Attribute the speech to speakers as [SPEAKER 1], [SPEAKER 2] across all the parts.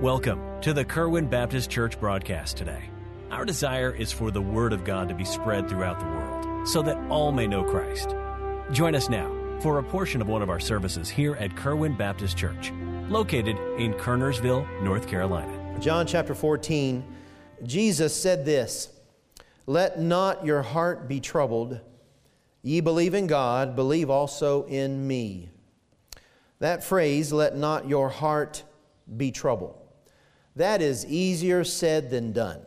[SPEAKER 1] Welcome to the Kerwin Baptist Church broadcast today. Our desire is for the Word of God to be spread throughout the world so that all may know Christ. Join us now for a portion of one of our services here at Kerwin Baptist Church, located in Kernersville, North Carolina.
[SPEAKER 2] John chapter 14, Jesus said this Let not your heart be troubled. Ye believe in God, believe also in me. That phrase, let not your heart be troubled. That is easier said than done.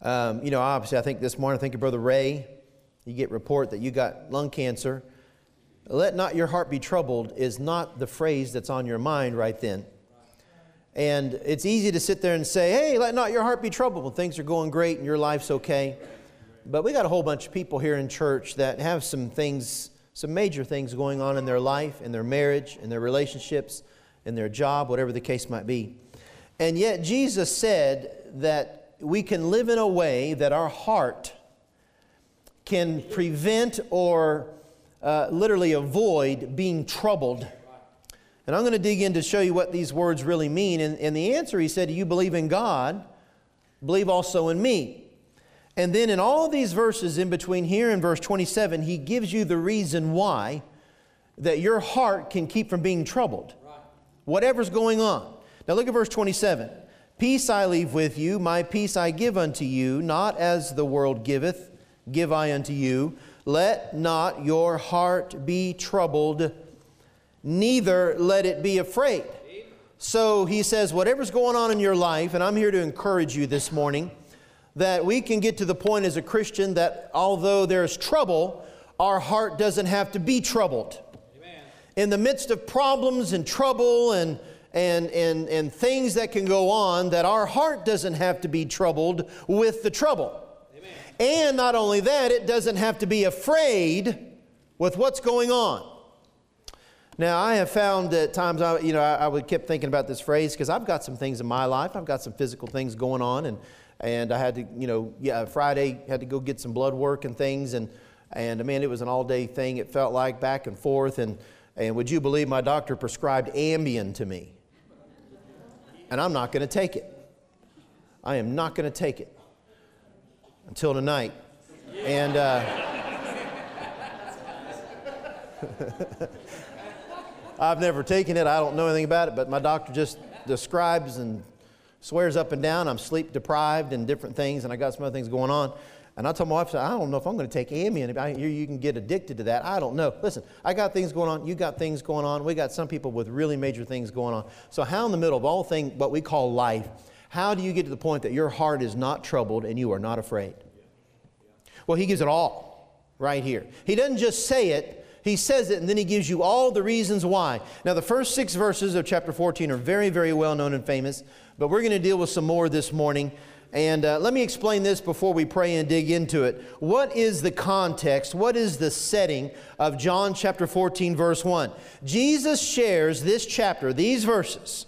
[SPEAKER 2] Um, you know, obviously, I think this morning, I think Brother Ray. You get report that you got lung cancer. Let not your heart be troubled is not the phrase that's on your mind right then. And it's easy to sit there and say, hey, let not your heart be troubled when things are going great and your life's okay. But we got a whole bunch of people here in church that have some things, some major things going on in their life, in their marriage, in their relationships, in their job, whatever the case might be. And yet Jesus said that we can live in a way that our heart can prevent or uh, literally avoid being troubled. And I'm going to dig in to show you what these words really mean. And, and the answer, he said, You believe in God, believe also in me. And then in all these verses in between here and verse 27, he gives you the reason why that your heart can keep from being troubled. Whatever's going on. Now look at verse 27. Peace I leave with you, my peace I give unto you, not as the world giveth, give I unto you. Let not your heart be troubled, neither let it be afraid. So he says, whatever's going on in your life, and I'm here to encourage you this morning that we can get to the point as a Christian that although there's trouble, our heart doesn't have to be troubled. In the midst of problems and trouble and, and, and, and things that can go on, that our heart doesn't have to be troubled with the trouble. Amen. And not only that, it doesn't have to be afraid with what's going on. Now, I have found at times, I, you know, I, I would keep thinking about this phrase because I've got some things in my life. I've got some physical things going on, and and I had to, you know, yeah, Friday had to go get some blood work and things, and and I mean, it was an all-day thing. It felt like back and forth, and and would you believe my doctor prescribed Ambien to me, and I'm not going to take it. I am not going to take it until tonight, and. Uh, I've never taken it. I don't know anything about it, but my doctor just describes and swears up and down I'm sleep deprived and different things, and I got some other things going on. And I told my wife, I don't know if I'm going to take Ambien. Hear you can get addicted to that. I don't know. Listen, I got things going on. You got things going on. We got some people with really major things going on. So, how in the middle of all things, what we call life, how do you get to the point that your heart is not troubled and you are not afraid? Well, he gives it all right here. He doesn't just say it, he says it and then he gives you all the reasons why. Now, the first six verses of chapter 14 are very, very well known and famous, but we're going to deal with some more this morning. And uh, let me explain this before we pray and dig into it. What is the context? What is the setting of John chapter 14, verse 1? Jesus shares this chapter, these verses,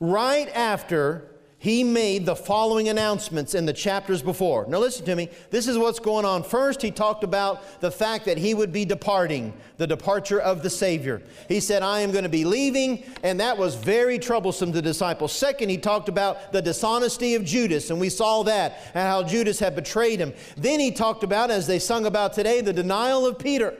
[SPEAKER 2] right after he made the following announcements in the chapters before. Now, listen to me. This is what's going on. First, he talked about the fact that he would be departing, the departure of the Savior. He said, I am going to be leaving, and that was very troublesome to disciples. Second, he talked about the dishonesty of Judas, and we saw that, and how Judas had betrayed him. Then he talked about, as they sung about today, the denial of Peter.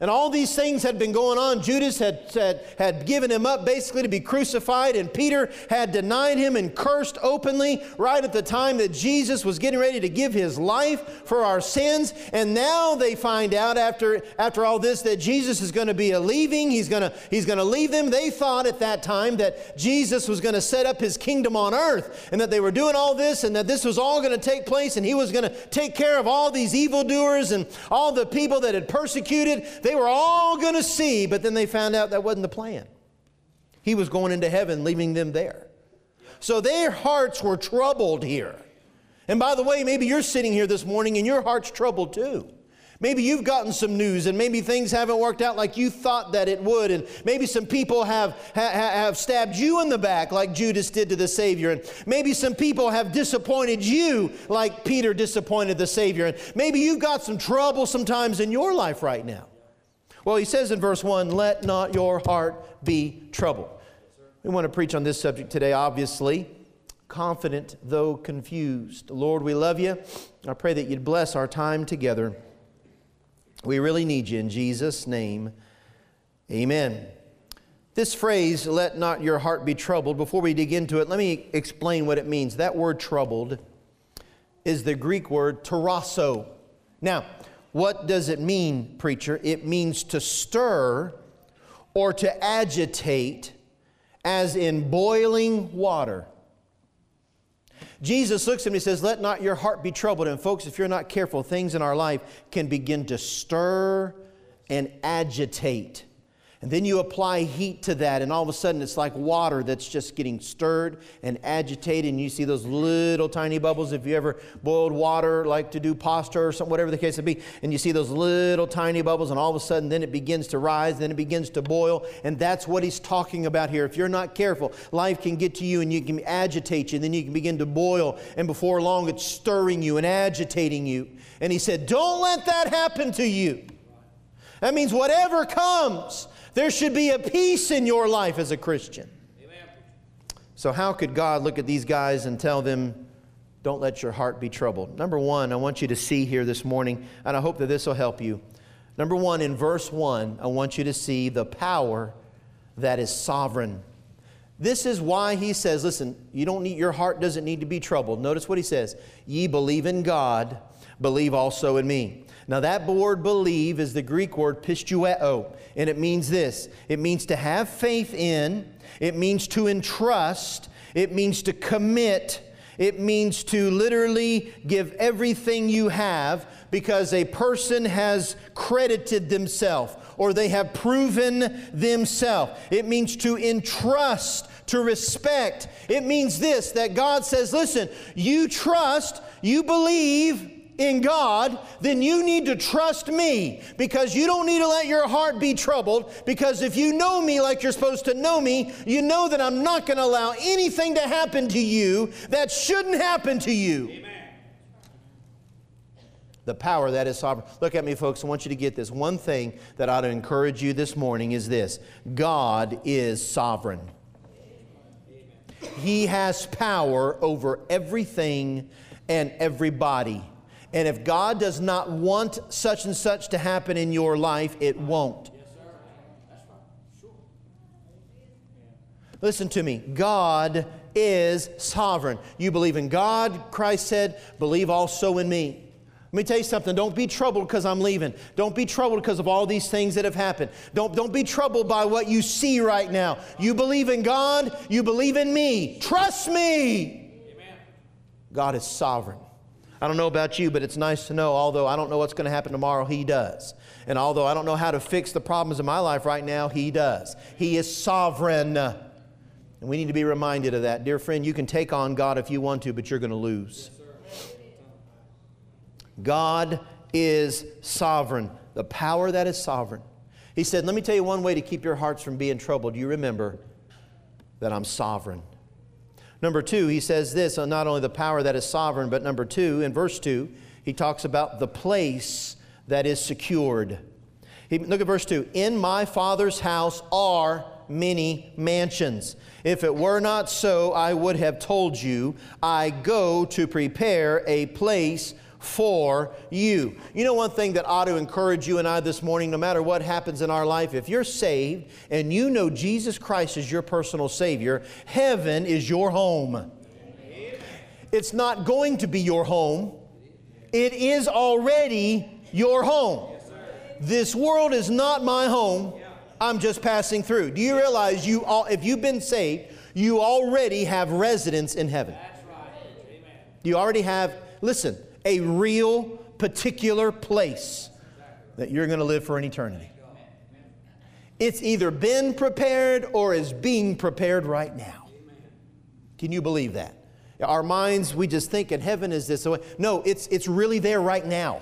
[SPEAKER 2] And all these things had been going on. Judas had, had, had given him up basically to be crucified, and Peter had denied him and cursed openly right at the time that Jesus was getting ready to give his life for our sins. And now they find out after, after all this that Jesus is going to be a leaving. He's going he's to leave them. They thought at that time that Jesus was going to set up his kingdom on earth and that they were doing all this and that this was all going to take place and he was going to take care of all these evildoers and all the people that had persecuted they were all going to see, but then they found out that wasn't the plan. He was going into heaven, leaving them there. So their hearts were troubled here. And by the way, maybe you're sitting here this morning and your heart's troubled too. Maybe you've gotten some news and maybe things haven't worked out like you thought that it would. And maybe some people have, ha, have stabbed you in the back like Judas did to the Savior. And maybe some people have disappointed you like Peter disappointed the Savior. And maybe you've got some trouble sometimes in your life right now. Well, he says in verse 1, let not your heart be troubled. We want to preach on this subject today, obviously. Confident though confused. Lord, we love you. I pray that you'd bless our time together. We really need you in Jesus' name. Amen. This phrase, let not your heart be troubled, before we dig into it, let me explain what it means. That word troubled is the Greek word tarasso. Now, what does it mean, preacher? It means to stir or to agitate, as in boiling water. Jesus looks at him and says, Let not your heart be troubled. And folks, if you're not careful, things in our life can begin to stir and agitate. And then you apply heat to that, and all of a sudden it's like water that's just getting stirred and agitated. And you see those little tiny bubbles. If you ever boiled water, like to do pasta or something, whatever the case may be, and you see those little tiny bubbles, and all of a sudden then it begins to rise, then it begins to boil. And that's what he's talking about here. If you're not careful, life can get to you and you can agitate you, and then you can begin to boil. And before long, it's stirring you and agitating you. And he said, Don't let that happen to you. That means whatever comes, there should be a peace in your life as a Christian. So, how could God look at these guys and tell them, don't let your heart be troubled? Number one, I want you to see here this morning, and I hope that this will help you. Number one, in verse one, I want you to see the power that is sovereign. This is why he says, listen, you don't need, your heart doesn't need to be troubled. Notice what he says Ye believe in God, believe also in me. Now, that word believe is the Greek word pisteuo, and it means this it means to have faith in, it means to entrust, it means to commit, it means to literally give everything you have because a person has credited themselves or they have proven themselves. It means to entrust, to respect. It means this that God says, listen, you trust, you believe, in God, then you need to trust me because you don't need to let your heart be troubled. Because if you know me like you're supposed to know me, you know that I'm not going to allow anything to happen to you that shouldn't happen to you. Amen. The power that is sovereign. Look at me, folks. I want you to get this. One thing that I ought to encourage you this morning is this God is sovereign. He has power over everything and everybody. And if God does not want such and such to happen in your life, it won't. Listen to me. God is sovereign. You believe in God, Christ said, believe also in me. Let me tell you something. Don't be troubled because I'm leaving. Don't be troubled because of all these things that have happened. Don't, don't be troubled by what you see right now. You believe in God, you believe in me. Trust me. Amen. God is sovereign. I don't know about you, but it's nice to know, although I don't know what's going to happen tomorrow, He does. And although I don't know how to fix the problems in my life right now, He does. He is sovereign. And we need to be reminded of that. Dear friend, you can take on God if you want to, but you're going to lose. God is sovereign, the power that is sovereign. He said, Let me tell you one way to keep your hearts from being troubled. You remember that I'm sovereign. Number two, he says this not only the power that is sovereign, but number two, in verse two, he talks about the place that is secured. He, look at verse 2. In my Father's house are many mansions. If it were not so, I would have told you, I go to prepare a place for you. You know, one thing that ought to encourage you and I this morning, no matter what happens in our life, if you're saved and you know Jesus Christ is your personal Savior, heaven is your home. It's not going to be your home, it is already your home. This world is not my home. I'm just passing through. Do you realize you all, if you've been saved, you already have residence in heaven? You already have, listen, a real, particular place that you're going to live for an eternity. It's either been prepared or is being prepared right now. Can you believe that? Our minds, we just think in heaven is this. No, it's, it's really there right now.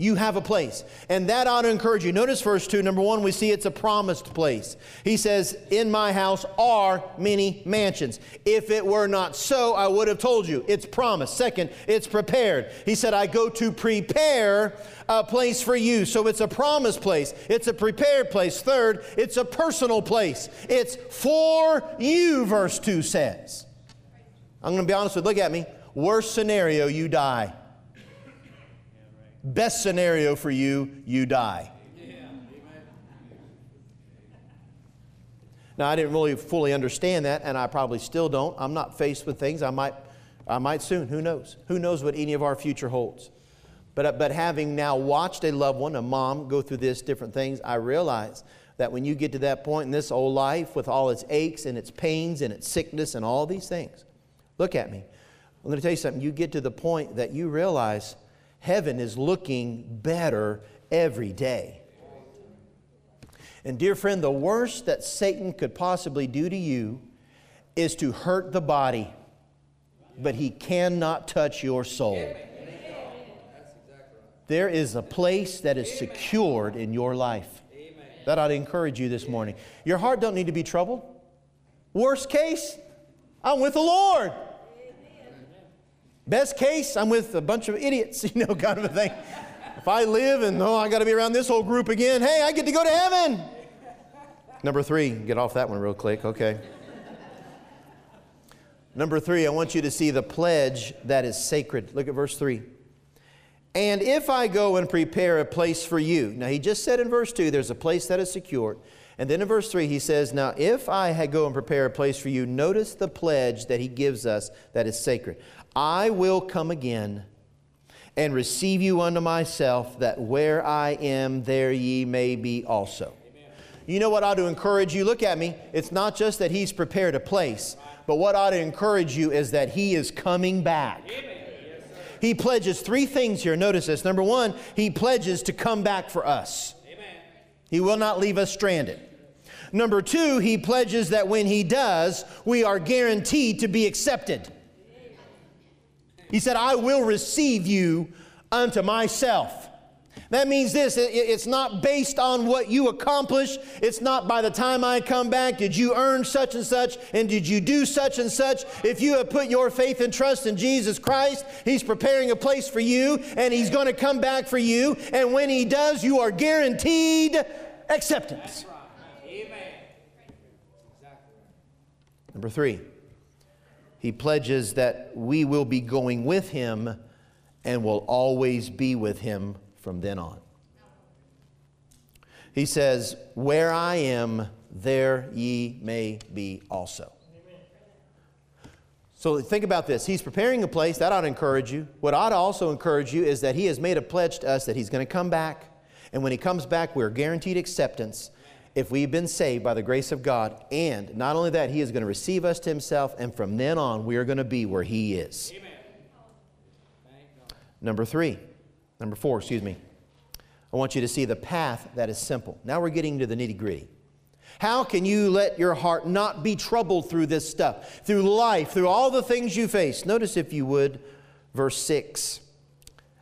[SPEAKER 2] You have a place. And that ought to encourage you. Notice verse 2. Number one, we see it's a promised place. He says, In my house are many mansions. If it were not so, I would have told you. It's promised. Second, it's prepared. He said, I go to prepare a place for you. So it's a promised place. It's a prepared place. Third, it's a personal place. It's for you, verse 2 says. I'm going to be honest with you. Look at me. Worst scenario, you die. Best scenario for you, you die. Now, I didn't really fully understand that, and I probably still don't. I'm not faced with things. I might, I might soon. Who knows? Who knows what any of our future holds? But, uh, but having now watched a loved one, a mom, go through this, different things, I realize that when you get to that point in this old life with all its aches and its pains and its sickness and all these things, look at me. I'm going to tell you something. You get to the point that you realize heaven is looking better every day. And, dear friend, the worst that Satan could possibly do to you is to hurt the body, but he cannot touch your soul. There is a place that is secured in your life. That to encourage you this morning. Your heart don't need to be troubled. Worst case, I'm with the Lord. Best case, I'm with a bunch of idiots, you know, kind of a thing. If I live and, oh, I got to be around this whole group again, hey, I get to go to heaven. Number three, get off that one real quick, okay. Number three, I want you to see the pledge that is sacred. Look at verse three. And if I go and prepare a place for you. Now, he just said in verse 2, there's a place that is secured. And then in verse 3, he says, Now, if I go and prepare a place for you, notice the pledge that he gives us that is sacred. I will come again and receive you unto myself, that where I am, there ye may be also. Amen. You know what ought to encourage you? Look at me. It's not just that He's prepared a place, but what ought to encourage you is that He is coming back. Amen. He pledges three things here. Notice this. Number one, He pledges to come back for us, Amen. He will not leave us stranded. Number two, He pledges that when He does, we are guaranteed to be accepted. He said, I will receive you unto myself. That means this it's not based on what you accomplish. It's not by the time I come back, did you earn such and such, and did you do such and such. If you have put your faith and trust in Jesus Christ, He's preparing a place for you, and He's going to come back for you. And when He does, you are guaranteed acceptance. Amen. Number three. He pledges that we will be going with him and will always be with him from then on. He says, Where I am, there ye may be also. So think about this. He's preparing a place. That ought to encourage you. What ought to also encourage you is that he has made a pledge to us that he's going to come back. And when he comes back, we're guaranteed acceptance if we've been saved by the grace of God. And not only that, He is going to receive us to Himself, and from then on, we are going to be where He is. Amen. Number three, number four, excuse me. I want you to see the path that is simple. Now we're getting to the nitty gritty. How can you let your heart not be troubled through this stuff, through life, through all the things you face? Notice, if you would, verse 6.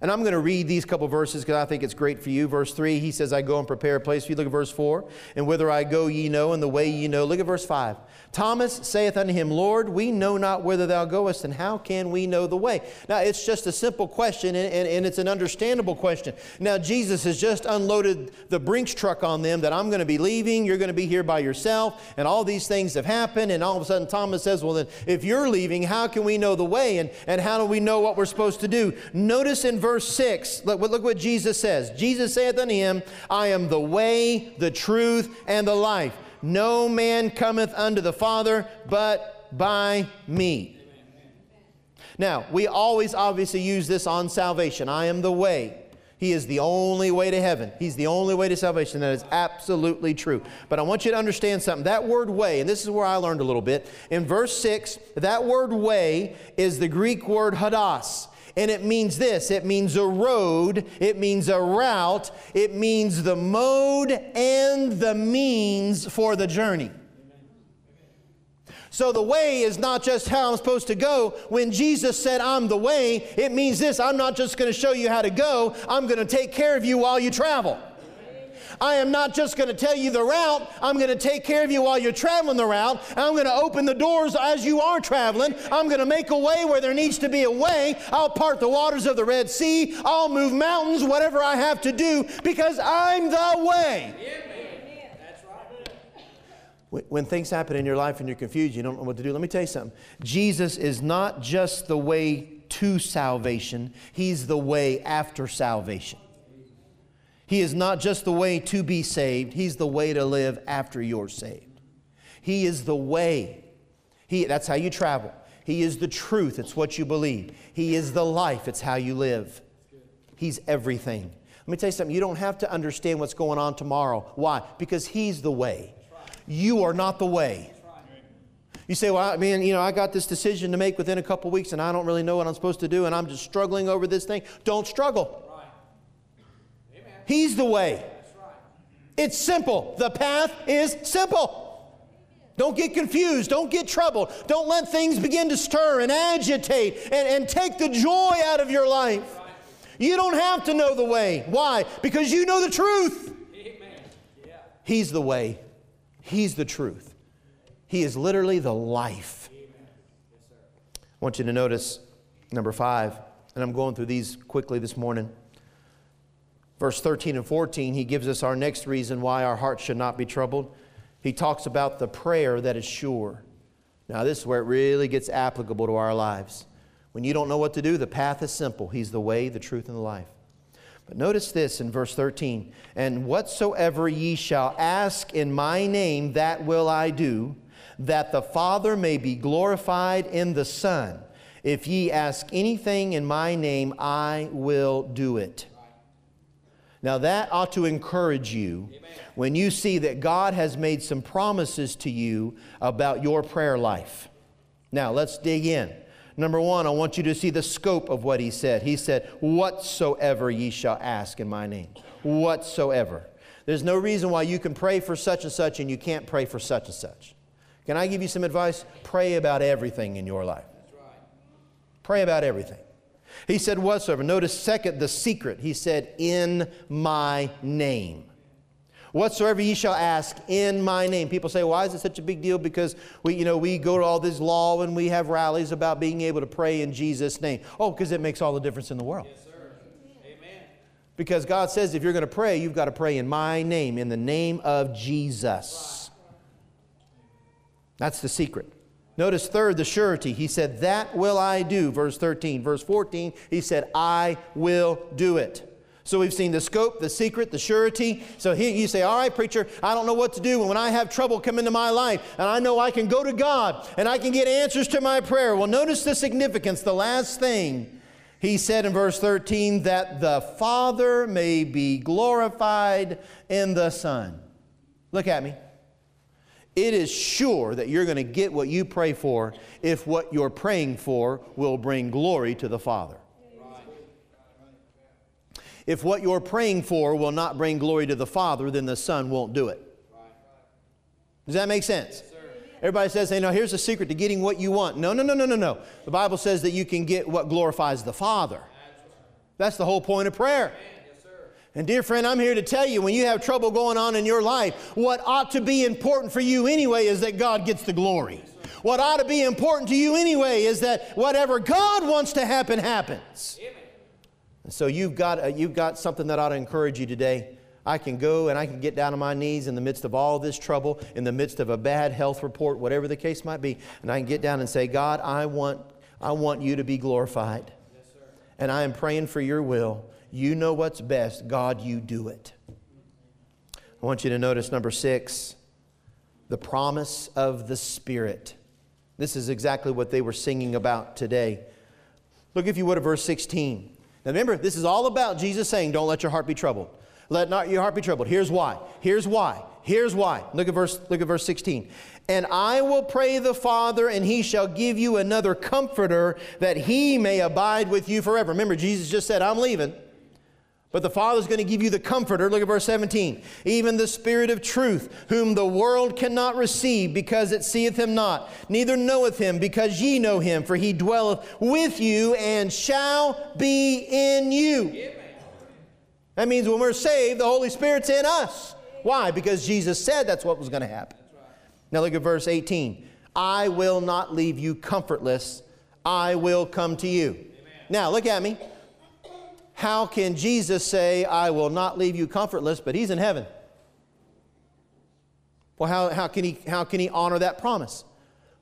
[SPEAKER 2] And I'm going to read these couple verses because I think it's great for you. Verse 3, he says, I go and prepare a place for you. Look at verse 4. And whither I go, ye know, and the way ye know. Look at verse 5. Thomas saith unto him, Lord, we know not whither thou goest, and how can we know the way? Now, it's just a simple question, and, and, and it's an understandable question. Now, Jesus has just unloaded the Brinks truck on them that I'm going to be leaving, you're going to be here by yourself, and all these things have happened. And all of a sudden, Thomas says, Well, then, if you're leaving, how can we know the way? And, and how do we know what we're supposed to do? Notice in verse 6, look, look what Jesus says. Jesus saith unto him, I am the way, the truth, and the life. No man cometh unto the Father but by me. Now, we always obviously use this on salvation. I am the way. He is the only way to heaven. He's the only way to salvation. That is absolutely true. But I want you to understand something. That word way, and this is where I learned a little bit. In verse 6, that word way is the Greek word hodos. And it means this it means a road, it means a route, it means the mode and the means for the journey. So the way is not just how I'm supposed to go. When Jesus said, I'm the way, it means this I'm not just going to show you how to go, I'm going to take care of you while you travel. I am not just going to tell you the route, I'm going to take care of you while you're traveling the route. I'm going to open the doors as you are traveling. I'm going to make a way where there needs to be a way. I'll part the waters of the Red Sea. I'll move mountains, whatever I have to do, because I'm the way. When things happen in your life and you're confused, you don't know what to do, let me tell you something. Jesus is not just the way to salvation, He's the way after salvation. He is not just the way to be saved, He's the way to live after you're saved. He is the way. He, that's how you travel. He is the truth, it's what you believe. He is the life, it's how you live. He's everything. Let me tell you something, you don't have to understand what's going on tomorrow. Why? Because He's the way. You are not the way. You say, well, I mean, you know, I got this decision to make within a couple weeks and I don't really know what I'm supposed to do and I'm just struggling over this thing. Don't struggle. He's the way. It's simple. The path is simple. Don't get confused. Don't get troubled. Don't let things begin to stir and agitate and, and take the joy out of your life. You don't have to know the way. Why? Because you know the truth. He's the way, He's the truth. He is literally the life. I want you to notice number five, and I'm going through these quickly this morning. Verse 13 and 14, he gives us our next reason why our hearts should not be troubled. He talks about the prayer that is sure. Now, this is where it really gets applicable to our lives. When you don't know what to do, the path is simple. He's the way, the truth, and the life. But notice this in verse 13 And whatsoever ye shall ask in my name, that will I do, that the Father may be glorified in the Son. If ye ask anything in my name, I will do it. Now, that ought to encourage you Amen. when you see that God has made some promises to you about your prayer life. Now, let's dig in. Number one, I want you to see the scope of what he said. He said, Whatsoever ye shall ask in my name. Whatsoever. There's no reason why you can pray for such and such and you can't pray for such and such. Can I give you some advice? Pray about everything in your life. Pray about everything. He said, whatsoever. Notice, second, the secret. He said, in my name. Whatsoever ye shall ask in my name. People say, why is it such a big deal? Because we, you know, we go to all this law and we have rallies about being able to pray in Jesus' name. Oh, because it makes all the difference in the world. Yes, Amen. Because God says if you're going to pray, you've got to pray in my name, in the name of Jesus. That's the secret. Notice third, the surety. He said, That will I do, verse 13. Verse 14, he said, I will do it. So we've seen the scope, the secret, the surety. So he, you say, All right, preacher, I don't know what to do when I have trouble come into my life, and I know I can go to God and I can get answers to my prayer. Well, notice the significance. The last thing he said in verse 13, that the Father may be glorified in the Son. Look at me it is sure that you're going to get what you pray for if what you're praying for will bring glory to the Father. If what you're praying for will not bring glory to the Father, then the Son won't do it. Does that make sense? Everybody says, hey, no, here's the secret to getting what you want. No, no, no, no, no, no. The Bible says that you can get what glorifies the Father. That's the whole point of prayer. And, dear friend, I'm here to tell you when you have trouble going on in your life, what ought to be important for you anyway is that God gets the glory. What ought to be important to you anyway is that whatever God wants to happen, happens. And so you've got, a, you've got something that ought to encourage you today. I can go and I can get down on my knees in the midst of all this trouble, in the midst of a bad health report, whatever the case might be, and I can get down and say, God, I want, I want you to be glorified. Yes, and I am praying for your will. You know what's best. God, you do it. I want you to notice number six the promise of the Spirit. This is exactly what they were singing about today. Look, if you would, at verse 16. Now remember, this is all about Jesus saying, Don't let your heart be troubled. Let not your heart be troubled. Here's why. Here's why. Here's why. Look at verse, look at verse 16. And I will pray the Father, and he shall give you another comforter that he may abide with you forever. Remember, Jesus just said, I'm leaving. But the Father's going to give you the comforter. Look at verse 17. Even the Spirit of truth, whom the world cannot receive, because it seeth him not, neither knoweth him, because ye know him, for he dwelleth with you and shall be in you. That means when we're saved, the Holy Spirit's in us. Why? Because Jesus said that's what was going to happen. Now look at verse 18. I will not leave you comfortless, I will come to you. Now look at me how can Jesus say, I will not leave you comfortless, but he's in heaven? Well, how, how, can he, how can he honor that promise?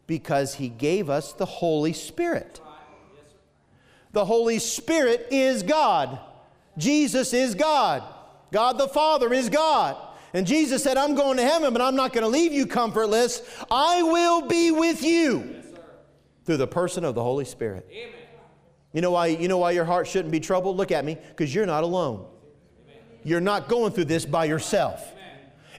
[SPEAKER 2] Because he gave us the Holy Spirit. The Holy Spirit is God. Jesus is God. God the Father is God. And Jesus said, I'm going to heaven, but I'm not going to leave you comfortless. I will be with you yes, through the person of the Holy Spirit. Amen. You know why, you know why your heart shouldn't be troubled? Look at me, because you're not alone. You're not going through this by yourself.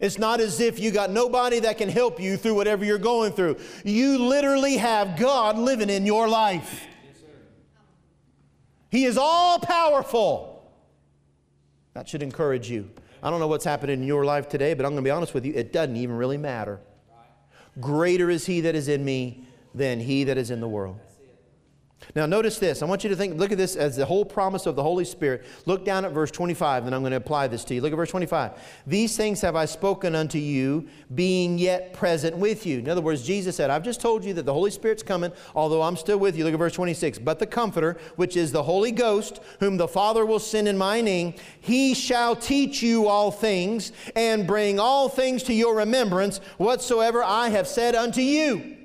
[SPEAKER 2] It's not as if you got nobody that can help you through whatever you're going through. You literally have God living in your life. He is all powerful. That should encourage you. I don't know what's happening in your life today, but I'm going to be honest with you, it doesn't even really matter. Greater is He that is in me than He that is in the world. Now, notice this. I want you to think, look at this as the whole promise of the Holy Spirit. Look down at verse 25, and I'm going to apply this to you. Look at verse 25. These things have I spoken unto you, being yet present with you. In other words, Jesus said, I've just told you that the Holy Spirit's coming, although I'm still with you. Look at verse 26. But the Comforter, which is the Holy Ghost, whom the Father will send in my name, he shall teach you all things, and bring all things to your remembrance, whatsoever I have said unto you.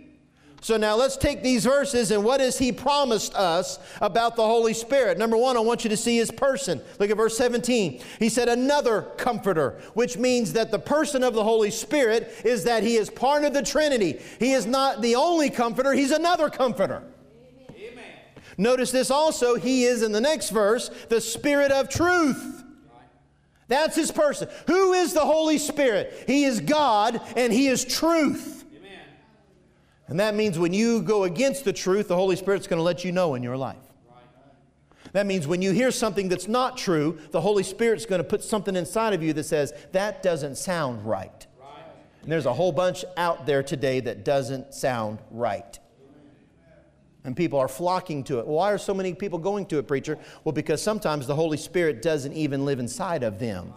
[SPEAKER 2] So now let's take these verses and what has he promised us about the Holy Spirit? Number one, I want you to see his person. Look at verse 17. He said, another comforter, which means that the person of the Holy Spirit is that he is part of the Trinity. He is not the only comforter, he's another comforter. Amen. Notice this also, he is in the next verse, the Spirit of truth. That's his person. Who is the Holy Spirit? He is God and he is truth. And that means when you go against the truth, the Holy Spirit's going to let you know in your life. That means when you hear something that's not true, the Holy Spirit's going to put something inside of you that says, that doesn't sound right. And there's a whole bunch out there today that doesn't sound right. And people are flocking to it. Why are so many people going to it, preacher? Well, because sometimes the Holy Spirit doesn't even live inside of them.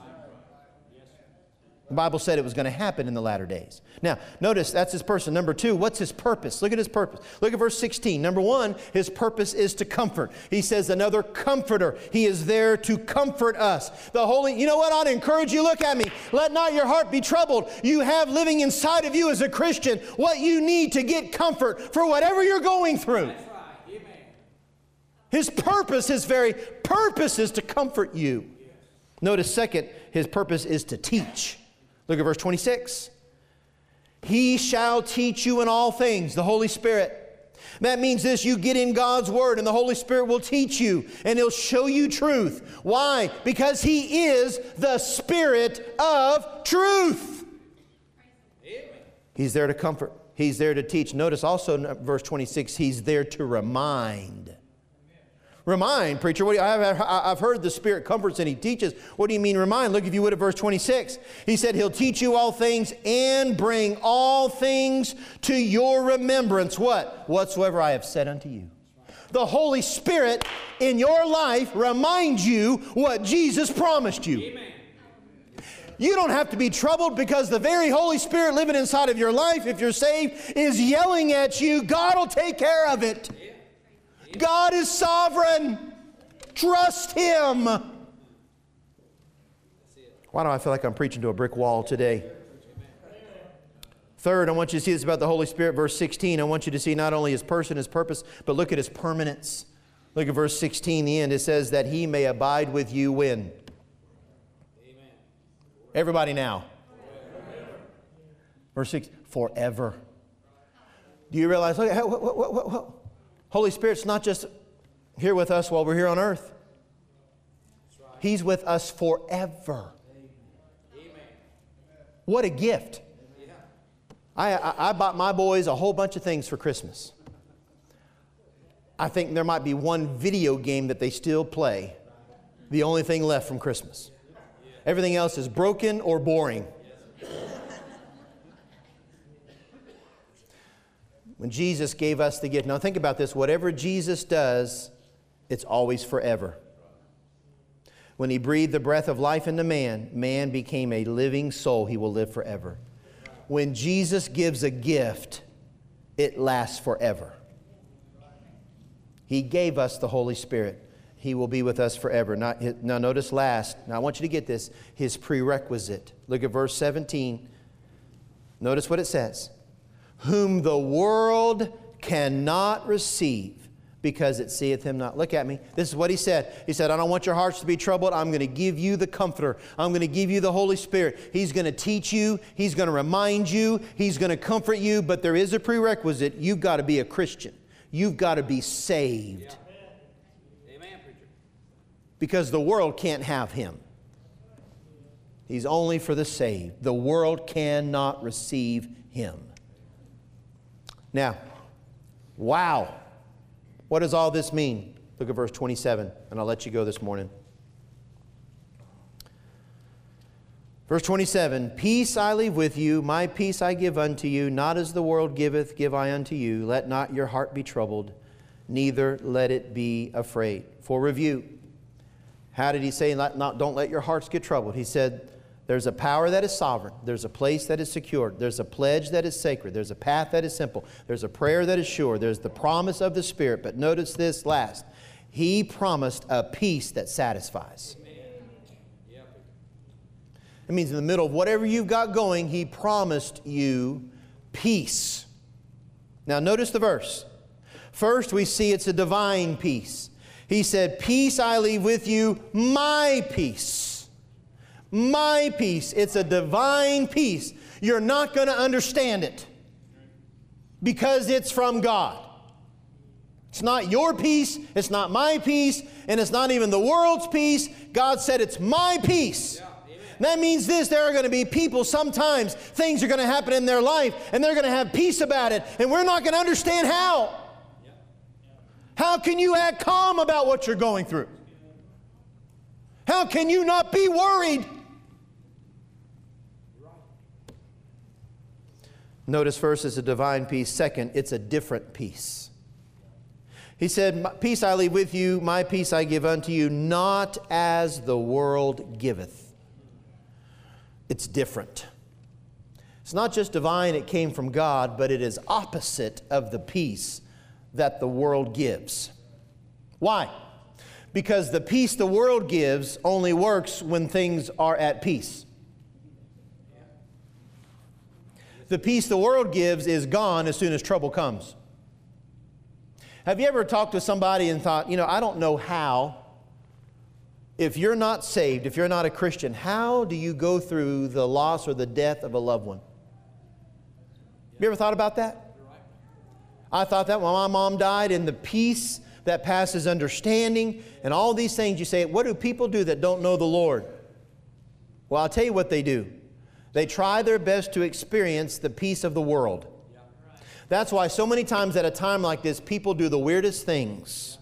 [SPEAKER 2] The Bible said it was going to happen in the latter days. Now, notice that's his person. Number two, what's his purpose? Look at his purpose. Look at verse 16. Number one, his purpose is to comfort. He says, another comforter. He is there to comfort us. The Holy, you know what? I'd encourage you, look at me. Let not your heart be troubled. You have living inside of you as a Christian what you need to get comfort for whatever you're going through. His purpose, his very purpose is to comfort you. Notice, second, his purpose is to teach. Look at verse 26. He shall teach you in all things, the Holy Spirit. That means this you get in God's Word, and the Holy Spirit will teach you, and He'll show you truth. Why? Because He is the Spirit of truth. He's there to comfort, He's there to teach. Notice also verse 26, He's there to remind. Remind, preacher. What you, I've, I've heard the Spirit comforts and He teaches. What do you mean remind? Look, if you would, at verse 26. He said, He'll teach you all things and bring all things to your remembrance. What? Whatsoever I have said unto you. The Holy Spirit in your life reminds you what Jesus promised you. Amen. You don't have to be troubled because the very Holy Spirit living inside of your life, if you're saved, is yelling at you. God will take care of it. God is sovereign. Trust Him. Why do I feel like I'm preaching to a brick wall today? Third, I want you to see this about the Holy Spirit, verse 16. I want you to see not only His person, His purpose, but look at His permanence. Look at verse 16, the end. It says that He may abide with you when? Amen. Everybody now. Forever. Verse 6, forever. Do you realize? Look, what, what, what, Holy Spirit's not just here with us while we're here on earth, He's with us forever. What a gift. I, I, I, bought my boys a whole bunch of things for Christmas. I think there might be one video game that they still play the only thing left from Christmas. Everything else is broken or boring. When Jesus gave us the gift. Now, think about this whatever Jesus does, it's always forever. When he breathed the breath of life into man, man became a living soul. He will live forever. When Jesus gives a gift, it lasts forever. He gave us the Holy Spirit. He will be with us forever. Now, now, notice last. Now, I want you to get this his prerequisite. Look at verse 17. Notice what it says Whom the world cannot receive because it seeth him not. Look at me. This is what he said. He said, I don't want your hearts to be troubled. I'm going to give you the comforter. I'm going to give you the Holy Spirit. He's going to teach you. He's going to remind you. He's going to comfort you. But there is a prerequisite. You've got to be a Christian. You've got to be saved. Amen, preacher. Because the world can't have him. He's only for the saved. The world cannot receive him. Now, wow. What does all this mean? Look at verse 27, and I'll let you go this morning. Verse 27 Peace I leave with you, my peace I give unto you, not as the world giveth, give I unto you. Let not your heart be troubled, neither let it be afraid. For review, how did he say, not, don't let your hearts get troubled? He said, there's a power that is sovereign. There's a place that is secured. There's a pledge that is sacred. There's a path that is simple. There's a prayer that is sure. There's the promise of the Spirit. But notice this last He promised a peace that satisfies. It means in the middle of whatever you've got going, He promised you peace. Now, notice the verse. First, we see it's a divine peace. He said, Peace I leave with you, my peace my peace. It's a divine peace. You're not going to understand it because it's from God. It's not your peace, it's not my peace, and it's not even the world's peace. God said it's my peace. Yeah, that means this there are going to be people sometimes, things are going to happen in their life, and they're going to have peace about it, and we're not going to understand how. How can you act calm about what you're going through? How can you not be worried? Notice first, it's a divine peace. Second, it's a different peace. He said, Peace I leave with you, my peace I give unto you, not as the world giveth. It's different. It's not just divine, it came from God, but it is opposite of the peace that the world gives. Why? Because the peace the world gives only works when things are at peace. The peace the world gives is gone as soon as trouble comes. Have you ever talked to somebody and thought, you know, I don't know how, if you're not saved, if you're not a Christian, how do you go through the loss or the death of a loved one? Have you ever thought about that? I thought that when my mom died, and the peace that passes understanding, and all these things, you say, what do people do that don't know the Lord? Well, I'll tell you what they do. They try their best to experience the peace of the world. That's why so many times at a time like this, people do the weirdest things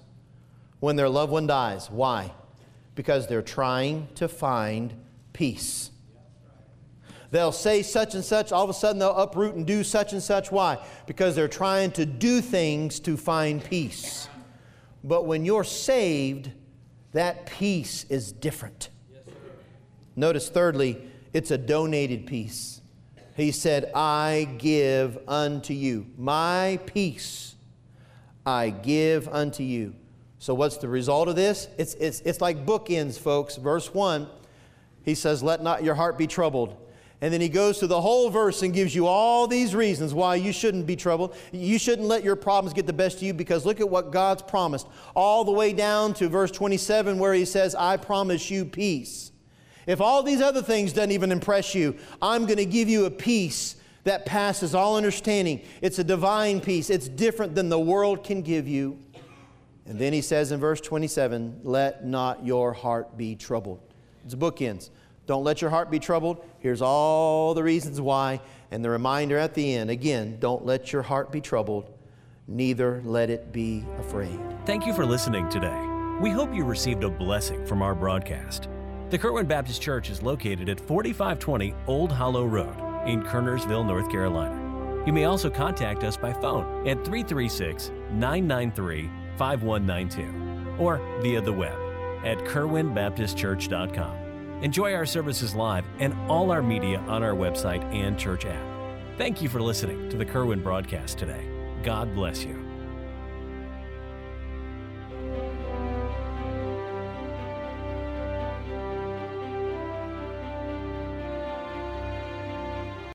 [SPEAKER 2] when their loved one dies. Why? Because they're trying to find peace. They'll say such and such, all of a sudden they'll uproot and do such and such. Why? Because they're trying to do things to find peace. But when you're saved, that peace is different. Notice, thirdly, it's a donated peace. He said, I give unto you. My peace I give unto you. So, what's the result of this? It's, it's, it's like bookends, folks. Verse 1, he says, Let not your heart be troubled. And then he goes through the whole verse and gives you all these reasons why you shouldn't be troubled. You shouldn't let your problems get the best of you because look at what God's promised. All the way down to verse 27 where he says, I promise you peace. If all these other things doesn't even impress you, I'm going to give you a peace that passes all understanding. It's a divine peace. It's different than the world can give you. And then he says in verse 27, let not your heart be troubled. It's bookends. Don't let your heart be troubled. Here's all the reasons why, and the reminder at the end. Again, don't let your heart be troubled, neither let it be afraid.
[SPEAKER 1] Thank you for listening today. We hope you received a blessing from our broadcast. The Kerwin Baptist Church is located at 4520 Old Hollow Road in Kernersville, North Carolina. You may also contact us by phone at 336 993 5192 or via the web at kerwinbaptistchurch.com. Enjoy our services live and all our media on our website and church app. Thank you for listening to the Kerwin broadcast today. God bless you.